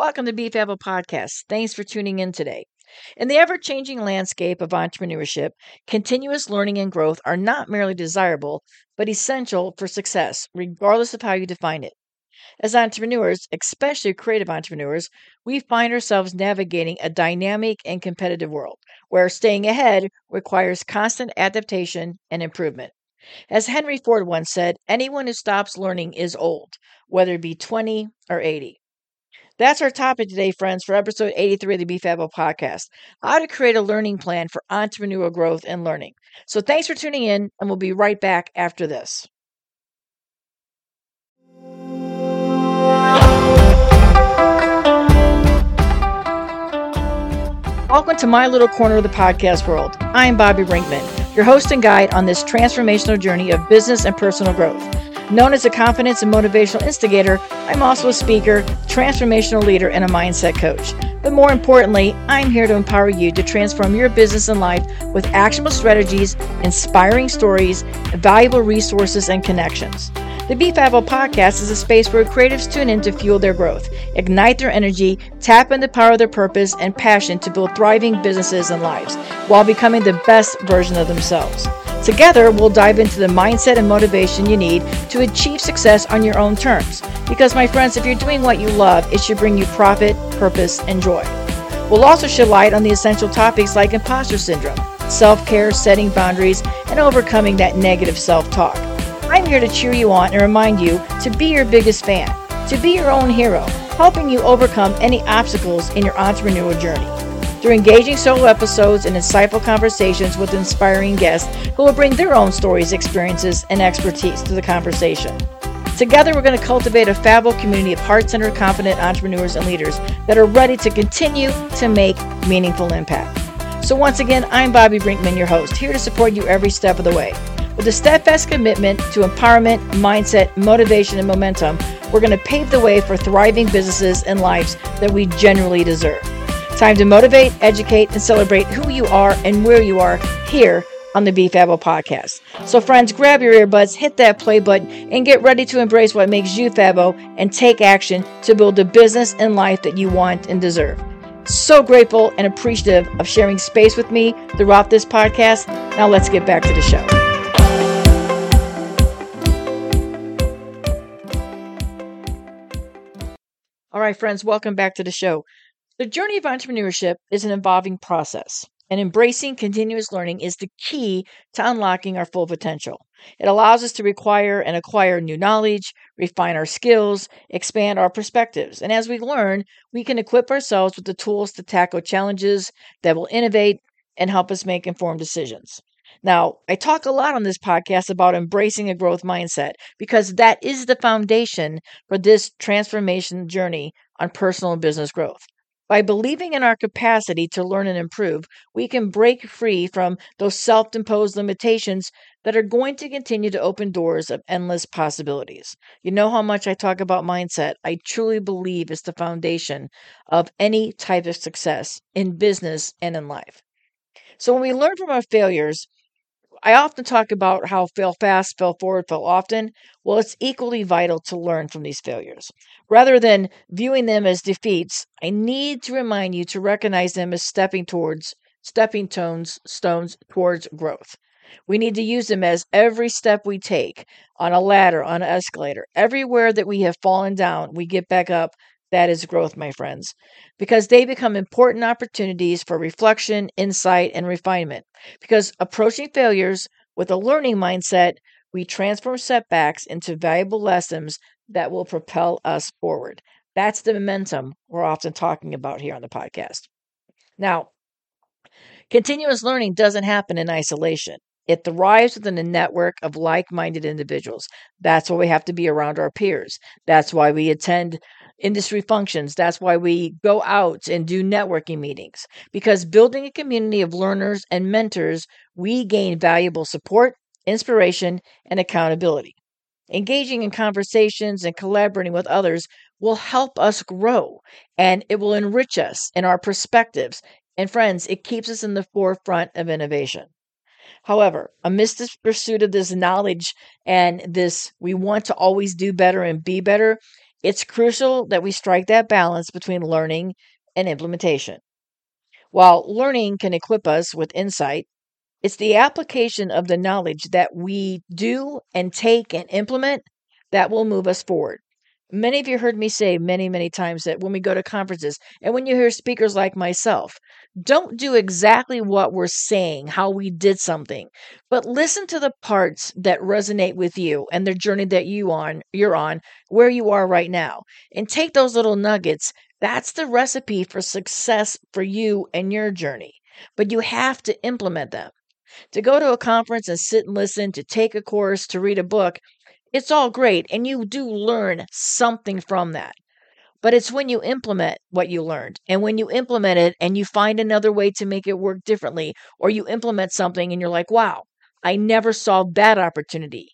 Welcome to Beef Podcast. Thanks for tuning in today. In the ever changing landscape of entrepreneurship, continuous learning and growth are not merely desirable, but essential for success, regardless of how you define it. As entrepreneurs, especially creative entrepreneurs, we find ourselves navigating a dynamic and competitive world where staying ahead requires constant adaptation and improvement. As Henry Ford once said, anyone who stops learning is old, whether it be 20 or 80. That's our topic today, friends, for episode 83 of the Be Fabbo podcast how to create a learning plan for entrepreneurial growth and learning. So thanks for tuning in, and we'll be right back after this. Welcome to my little corner of the podcast world. I'm Bobby Brinkman, your host and guide on this transformational journey of business and personal growth. Known as a confidence and motivational instigator, I'm also a speaker, transformational leader, and a mindset coach. But more importantly, I'm here to empower you to transform your business and life with actionable strategies, inspiring stories, valuable resources, and connections. The Be Fabbo podcast is a space where creatives tune in to fuel their growth, ignite their energy, tap into the power of their purpose and passion to build thriving businesses and lives while becoming the best version of themselves. Together, we'll dive into the mindset and motivation you need to achieve success on your own terms. Because, my friends, if you're doing what you love, it should bring you profit, purpose, and joy. We'll also shed light on the essential topics like imposter syndrome, self care, setting boundaries, and overcoming that negative self talk. I'm here to cheer you on and remind you to be your biggest fan, to be your own hero, helping you overcome any obstacles in your entrepreneurial journey through engaging solo episodes and insightful conversations with inspiring guests who will bring their own stories, experiences, and expertise to the conversation. Together, we're going to cultivate a fabulous community of heart centered, confident entrepreneurs and leaders that are ready to continue to make meaningful impact. So, once again, I'm Bobby Brinkman, your host, here to support you every step of the way. With a steadfast commitment to empowerment, mindset, motivation, and momentum, we're going to pave the way for thriving businesses and lives that we genuinely deserve. Time to motivate, educate, and celebrate who you are and where you are here on the Be Fabbo podcast. So, friends, grab your earbuds, hit that play button, and get ready to embrace what makes you Fabbo and take action to build the business and life that you want and deserve. So grateful and appreciative of sharing space with me throughout this podcast. Now, let's get back to the show. All right, friends, welcome back to the show. The journey of entrepreneurship is an evolving process, and embracing continuous learning is the key to unlocking our full potential. It allows us to require and acquire new knowledge, refine our skills, expand our perspectives. And as we learn, we can equip ourselves with the tools to tackle challenges that will innovate and help us make informed decisions. Now, I talk a lot on this podcast about embracing a growth mindset because that is the foundation for this transformation journey on personal and business growth. By believing in our capacity to learn and improve, we can break free from those self imposed limitations that are going to continue to open doors of endless possibilities. You know how much I talk about mindset. I truly believe it's the foundation of any type of success in business and in life. So when we learn from our failures, I often talk about how fail fast, fail forward, fail often. Well, it's equally vital to learn from these failures. Rather than viewing them as defeats, I need to remind you to recognize them as stepping towards stepping stones stones towards growth. We need to use them as every step we take on a ladder, on an escalator. Everywhere that we have fallen down, we get back up that is growth, my friends, because they become important opportunities for reflection, insight, and refinement. Because approaching failures with a learning mindset, we transform setbacks into valuable lessons that will propel us forward. That's the momentum we're often talking about here on the podcast. Now, continuous learning doesn't happen in isolation. It thrives within a network of like minded individuals. That's why we have to be around our peers. That's why we attend industry functions. That's why we go out and do networking meetings because building a community of learners and mentors, we gain valuable support, inspiration, and accountability. Engaging in conversations and collaborating with others will help us grow and it will enrich us in our perspectives. And friends, it keeps us in the forefront of innovation. However, amidst this pursuit of this knowledge and this, we want to always do better and be better, It's crucial that we strike that balance between learning and implementation. While learning can equip us with insight, it's the application of the knowledge that we do and take and implement that will move us forward. Many of you heard me say many, many times that when we go to conferences and when you hear speakers like myself, don't do exactly what we're saying, how we did something, but listen to the parts that resonate with you and the journey that you on you're on, where you are right now, and take those little nuggets. That's the recipe for success for you and your journey. But you have to implement them. To go to a conference and sit and listen, to take a course, to read a book, it's all great. And you do learn something from that. But it's when you implement what you learned and when you implement it and you find another way to make it work differently, or you implement something and you're like, wow, I never saw that opportunity.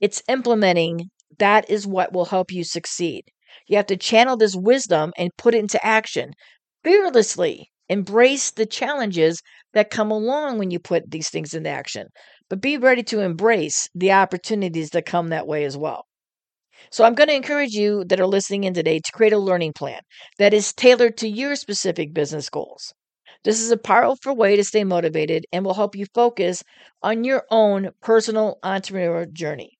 It's implementing that is what will help you succeed. You have to channel this wisdom and put it into action fearlessly. Embrace the challenges that come along when you put these things into action but be ready to embrace the opportunities that come that way as well. So, I'm going to encourage you that are listening in today to create a learning plan that is tailored to your specific business goals. This is a powerful way to stay motivated and will help you focus on your own personal entrepreneur journey.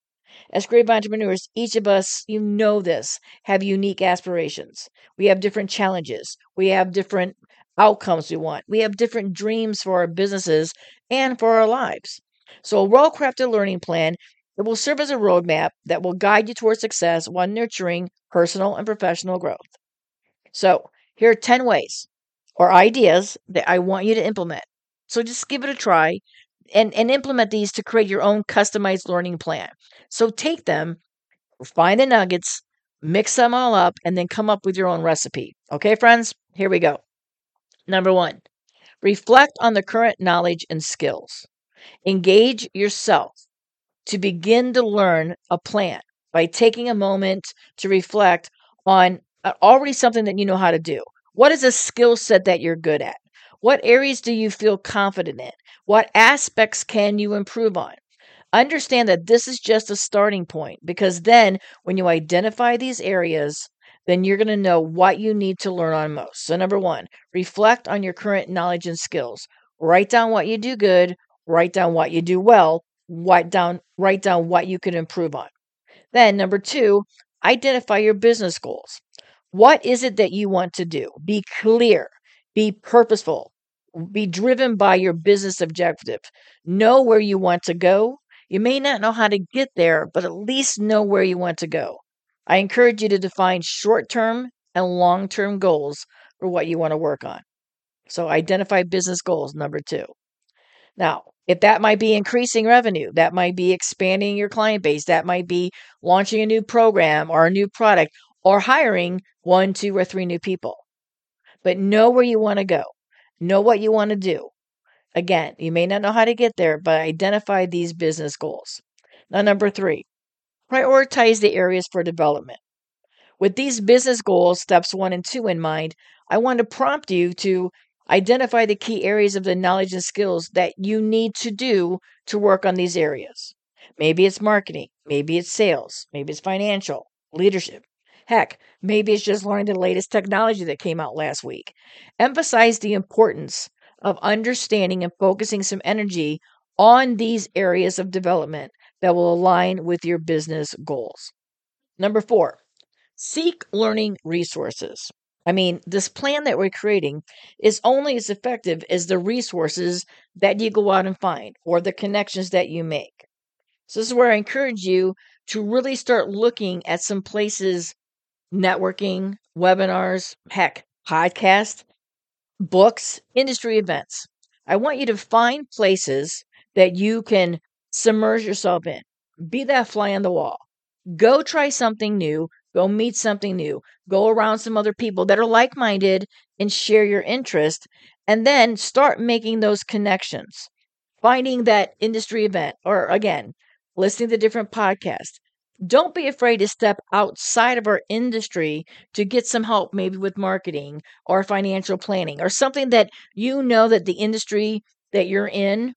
As creative entrepreneurs, each of us, you know this, have unique aspirations. We have different challenges. We have different outcomes we want. We have different dreams for our businesses and for our lives. So, a well crafted learning plan it will serve as a roadmap that will guide you towards success while nurturing personal and professional growth. So, here are 10 ways or ideas that I want you to implement. So, just give it a try and, and implement these to create your own customized learning plan. So, take them, find the nuggets, mix them all up, and then come up with your own recipe. Okay, friends? Here we go. Number one, reflect on the current knowledge and skills. Engage yourself to begin to learn a plan by taking a moment to reflect on uh, already something that you know how to do. What is a skill set that you're good at? What areas do you feel confident in? What aspects can you improve on? Understand that this is just a starting point because then when you identify these areas, then you're going to know what you need to learn on most. So, number one, reflect on your current knowledge and skills. Write down what you do good, write down what you do well, write down write down what you can improve on. Then number 2, identify your business goals. What is it that you want to do? Be clear, be purposeful, be driven by your business objective. Know where you want to go. You may not know how to get there, but at least know where you want to go. I encourage you to define short term and long term goals for what you want to work on. So, identify business goals, number two. Now, if that might be increasing revenue, that might be expanding your client base, that might be launching a new program or a new product or hiring one, two, or three new people. But know where you want to go, know what you want to do. Again, you may not know how to get there, but identify these business goals. Now, number three, prioritize the areas for development. With these business goals, steps one and two in mind, I want to prompt you to Identify the key areas of the knowledge and skills that you need to do to work on these areas. Maybe it's marketing, maybe it's sales, maybe it's financial, leadership. Heck, maybe it's just learning the latest technology that came out last week. Emphasize the importance of understanding and focusing some energy on these areas of development that will align with your business goals. Number four, seek learning resources. I mean, this plan that we're creating is only as effective as the resources that you go out and find or the connections that you make. So, this is where I encourage you to really start looking at some places, networking, webinars, heck, podcasts, books, industry events. I want you to find places that you can submerge yourself in. Be that fly on the wall. Go try something new. Go meet something new. Go around some other people that are like minded and share your interest. And then start making those connections. Finding that industry event, or again, listening to different podcasts. Don't be afraid to step outside of our industry to get some help, maybe with marketing or financial planning or something that you know that the industry that you're in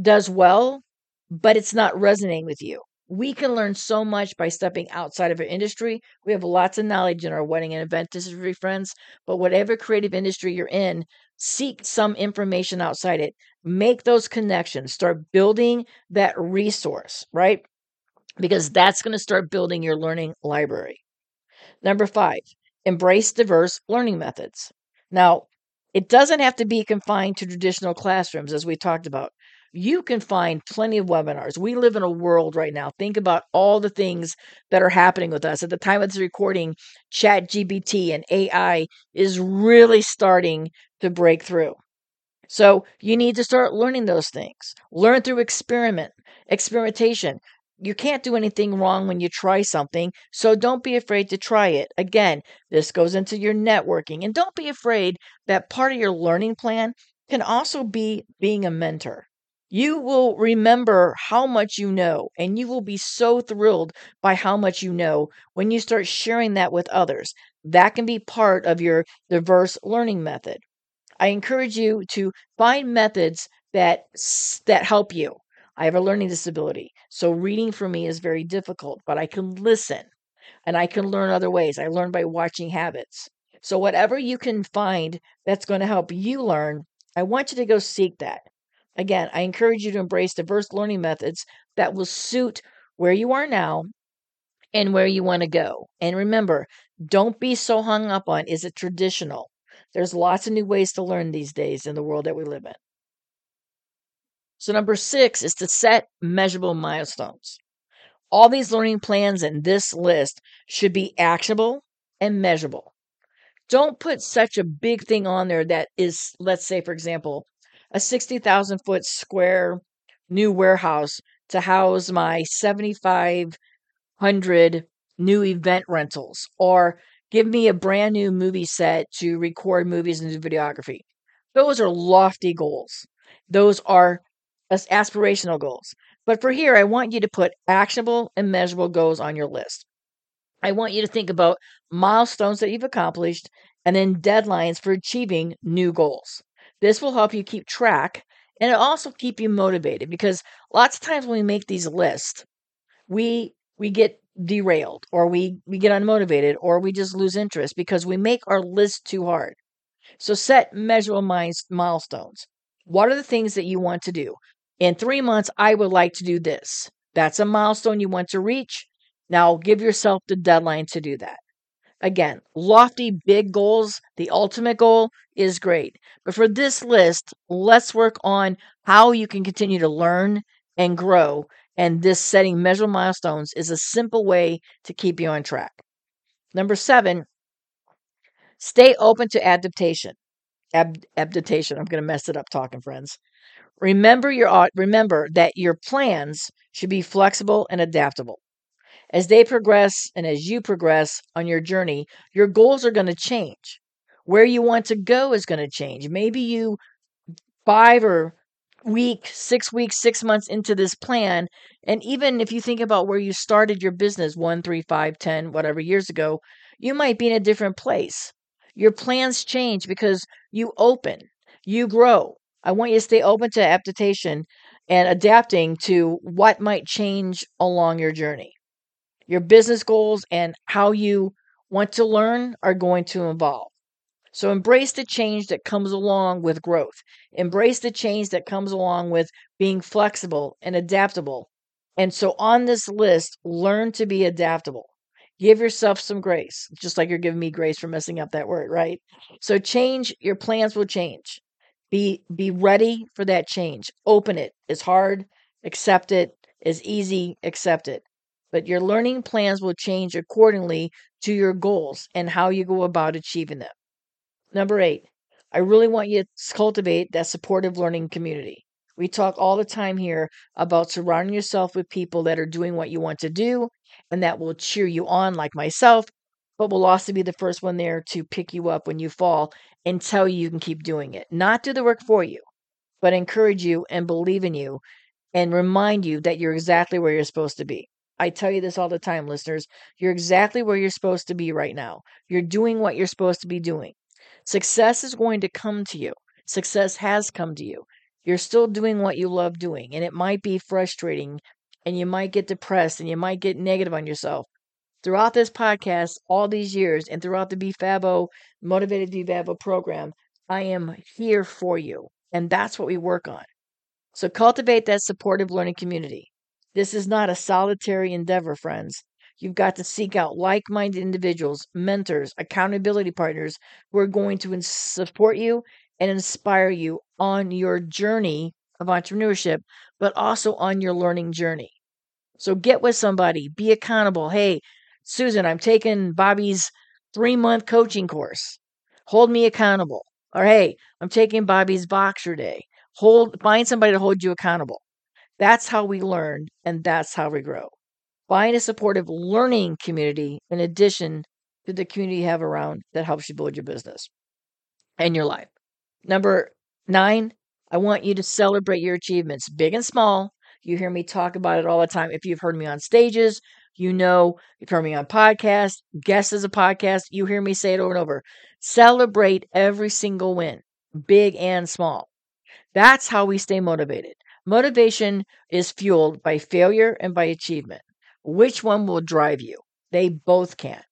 does well, but it's not resonating with you. We can learn so much by stepping outside of our industry. We have lots of knowledge in our wedding and event industry, friends, but whatever creative industry you're in, seek some information outside it. Make those connections. Start building that resource, right? Because that's going to start building your learning library. Number five, embrace diverse learning methods. Now, it doesn't have to be confined to traditional classrooms, as we talked about. You can find plenty of webinars. We live in a world right now. Think about all the things that are happening with us. At the time of this recording, Chat GPT and AI is really starting to break through. So you need to start learning those things. Learn through experiment, experimentation you can't do anything wrong when you try something, so don't be afraid to try it. Again, this goes into your networking, and don't be afraid that part of your learning plan can also be being a mentor. You will remember how much you know, and you will be so thrilled by how much you know when you start sharing that with others. That can be part of your diverse learning method. I encourage you to find methods that that help you. I have a learning disability. So reading for me is very difficult, but I can listen and I can learn other ways. I learn by watching habits. So whatever you can find that's going to help you learn, I want you to go seek that. Again, I encourage you to embrace diverse learning methods that will suit where you are now and where you want to go. And remember, don't be so hung up on is it traditional? There's lots of new ways to learn these days in the world that we live in. So, number six is to set measurable milestones. All these learning plans in this list should be actionable and measurable. Don't put such a big thing on there that is, let's say, for example, a 60,000 foot square new warehouse to house my 7,500 new event rentals, or give me a brand new movie set to record movies and do videography. Those are lofty goals. Those are aspirational goals. But for here, I want you to put actionable and measurable goals on your list. I want you to think about milestones that you've accomplished and then deadlines for achieving new goals. This will help you keep track and it also keep you motivated because lots of times when we make these lists, we we get derailed or we we get unmotivated or we just lose interest because we make our list too hard. So set measurable milestones. What are the things that you want to do? in three months, I would like to do this. That's a milestone you want to reach. Now give yourself the deadline to do that. Again, lofty, big goals, the ultimate goal is great. But for this list, let's work on how you can continue to learn and grow. And this setting measurable milestones is a simple way to keep you on track. Number seven, stay open to adaptation. Ab- adaptation. I'm going to mess it up talking, friends. Remember your uh, remember that your plans should be flexible and adaptable. As they progress and as you progress on your journey, your goals are going to change. Where you want to go is going to change. Maybe you 5 or week, 6 weeks, 6 months into this plan, and even if you think about where you started your business one, three, five, ten, whatever years ago, you might be in a different place. Your plans change because you open, you grow, I want you to stay open to adaptation and adapting to what might change along your journey. Your business goals and how you want to learn are going to evolve. So embrace the change that comes along with growth. Embrace the change that comes along with being flexible and adaptable. And so on this list, learn to be adaptable. Give yourself some grace, just like you're giving me grace for messing up that word, right? So change, your plans will change. Be be ready for that change. Open it. It's hard. Accept it. It's easy. Accept it. But your learning plans will change accordingly to your goals and how you go about achieving them. Number eight, I really want you to cultivate that supportive learning community. We talk all the time here about surrounding yourself with people that are doing what you want to do and that will cheer you on, like myself, but will also be the first one there to pick you up when you fall and tell you you can keep doing it. Not do the work for you, but encourage you and believe in you and remind you that you're exactly where you're supposed to be. I tell you this all the time, listeners. You're exactly where you're supposed to be right now. You're doing what you're supposed to be doing. Success is going to come to you. Success has come to you. You're still doing what you love doing, and it might be frustrating and you might get depressed and you might get negative on yourself. Throughout this podcast, all these years, and throughout the Be Fabbo Motivated Be Fabbo program, I am here for you. And that's what we work on. So cultivate that supportive learning community. This is not a solitary endeavor, friends. You've got to seek out like minded individuals, mentors, accountability partners who are going to support you and inspire you on your journey of entrepreneurship, but also on your learning journey. So get with somebody, be accountable. Hey, Susan, I'm taking Bobby's three month coaching course. Hold me accountable. Or hey, I'm taking Bobby's boxer Day. Hold find somebody to hold you accountable. That's how we learn and that's how we grow. Find a supportive learning community in addition to the community you have around that helps you build your business and your life. Number nine, I want you to celebrate your achievements, big and small. You hear me talk about it all the time. If you've heard me on stages, you know, you've heard me on podcasts, guests as a podcast, you hear me say it over and over. Celebrate every single win, big and small. That's how we stay motivated. Motivation is fueled by failure and by achievement. Which one will drive you? They both can.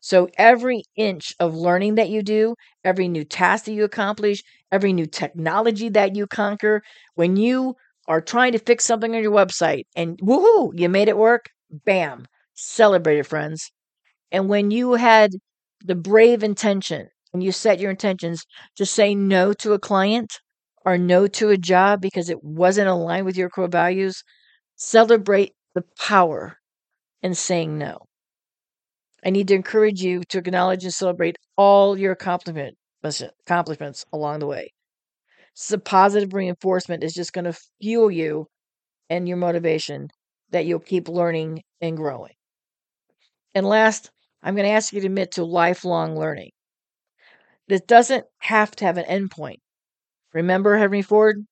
So every inch of learning that you do, every new task that you accomplish, every new technology that you conquer, when you are trying to fix something on your website and woohoo, you made it work, bam, celebrate it, friends. And when you had the brave intention and you set your intentions to say no to a client or no to a job because it wasn't aligned with your core values, celebrate the power in saying no. I need to encourage you to acknowledge and celebrate all your accomplishment, accomplishments along the way. So positive reinforcement is just going to fuel you and your motivation that you'll keep learning and growing. And last, I'm going to ask you to admit to lifelong learning. This doesn't have to have an endpoint. Remember Henry Ford,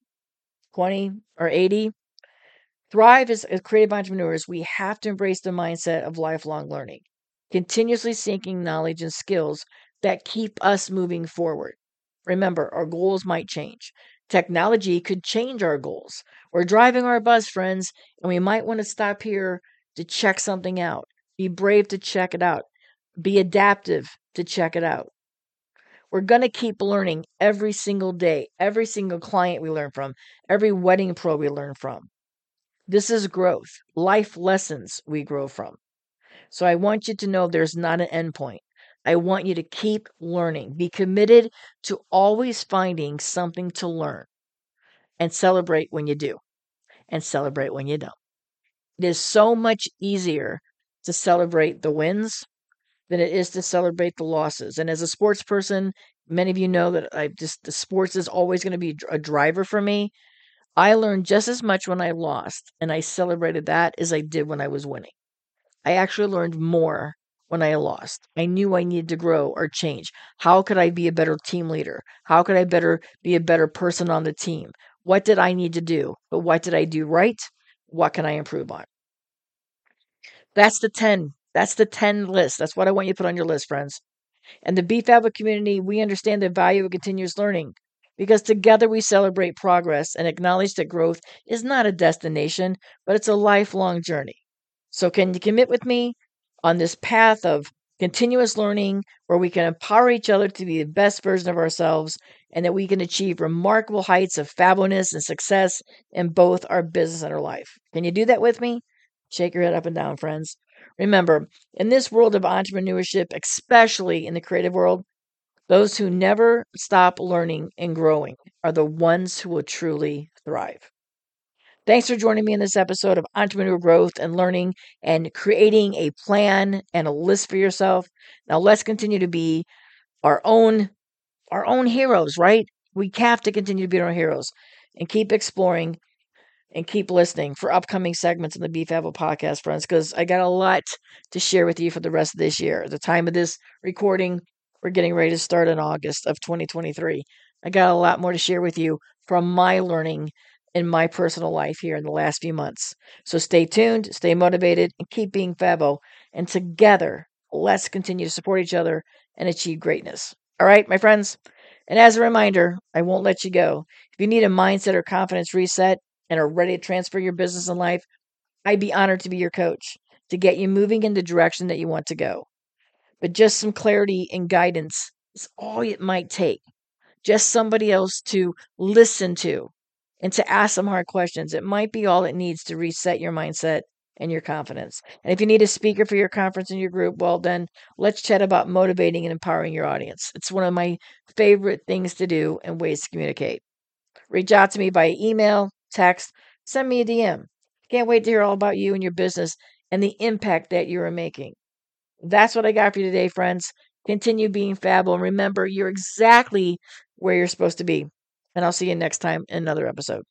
20 or 80? Thrive as, creative entrepreneurs, we have to embrace the mindset of lifelong learning, continuously seeking knowledge and skills that keep us moving forward. Remember, our goals might change. Technology could change our goals. We're driving our bus, friends, and we might want to stop here to check something out. Be brave to check it out. Be adaptive to check it out. We're going to keep learning every single day, every single client we learn from, every wedding pro we learn from. This is growth, life lessons we grow from. So I want you to know there's not an endpoint. I want you to keep learning. Be committed to always finding something to learn and celebrate when you do and celebrate when you don't. It is so much easier to celebrate the wins than it is to celebrate the losses. And as a sports person, many of you know that I just the sports is always going to be a driver for me. I learned just as much when I lost and I celebrated that as I did when I was winning. I actually learned more when I lost. I knew I needed to grow or change. How could I be a better team leader? How could I better be a better person on the team? What did I need to do? But what did I do right? What can I improve on? That's the 10. That's the 10 list. That's what I want you to put on your list, friends. And the Be Fabbo community, we understand the value of continuous learning because together we celebrate progress and acknowledge that growth is not a destination, but it's a lifelong journey. So, can you commit with me on this path of continuous learning where we can empower each other to be the best version of ourselves and that we can achieve remarkable heights of fabulous and success in both our business and our life. Can you do that with me? Shake your head up and down, friends. Remember, in this world of entrepreneurship, especially in the creative world, those who never stop learning and growing are the ones who will truly thrive. Thanks for joining me in this episode of Entrepreneur Growth and Learning and creating a plan and a list for yourself. Now let's continue to be our own our own heroes, right? We have to continue to be our heroes and keep exploring and keep listening for upcoming segments in the Be Fabbo podcast, friends, because I got a lot to share with you for the rest of this year. At the time of this recording, we're getting ready to start in August of 2023. I got a lot more to share with you from my learning in my personal life here in the last few months. So stay tuned, stay motivated, and keep being Fabbo. And together, let's continue to support each other and achieve greatness. All right, my friends? And as a reminder, I won't let you go. If you need a mindset or confidence reset and are ready to transfer your business and life, I'd be honored to be your coach to get you moving in the direction that you want to go. But just some clarity and guidance is all it might take. Just somebody else to listen to and to ask some hard questions. It might be all it needs to reset your mindset and your confidence. And if you need a speaker for your conference and your group, well, then let's chat about motivating and empowering your audience. It's one of my favorite things to do and ways to communicate. Reach out to me by email, text, send me a DM. Can't wait to hear all about you and your business and the impact that you are making. That's what I got for you today, friends. Continue being fabulous. And remember, you're exactly where you're supposed to be. And I'll see you next time in another episode.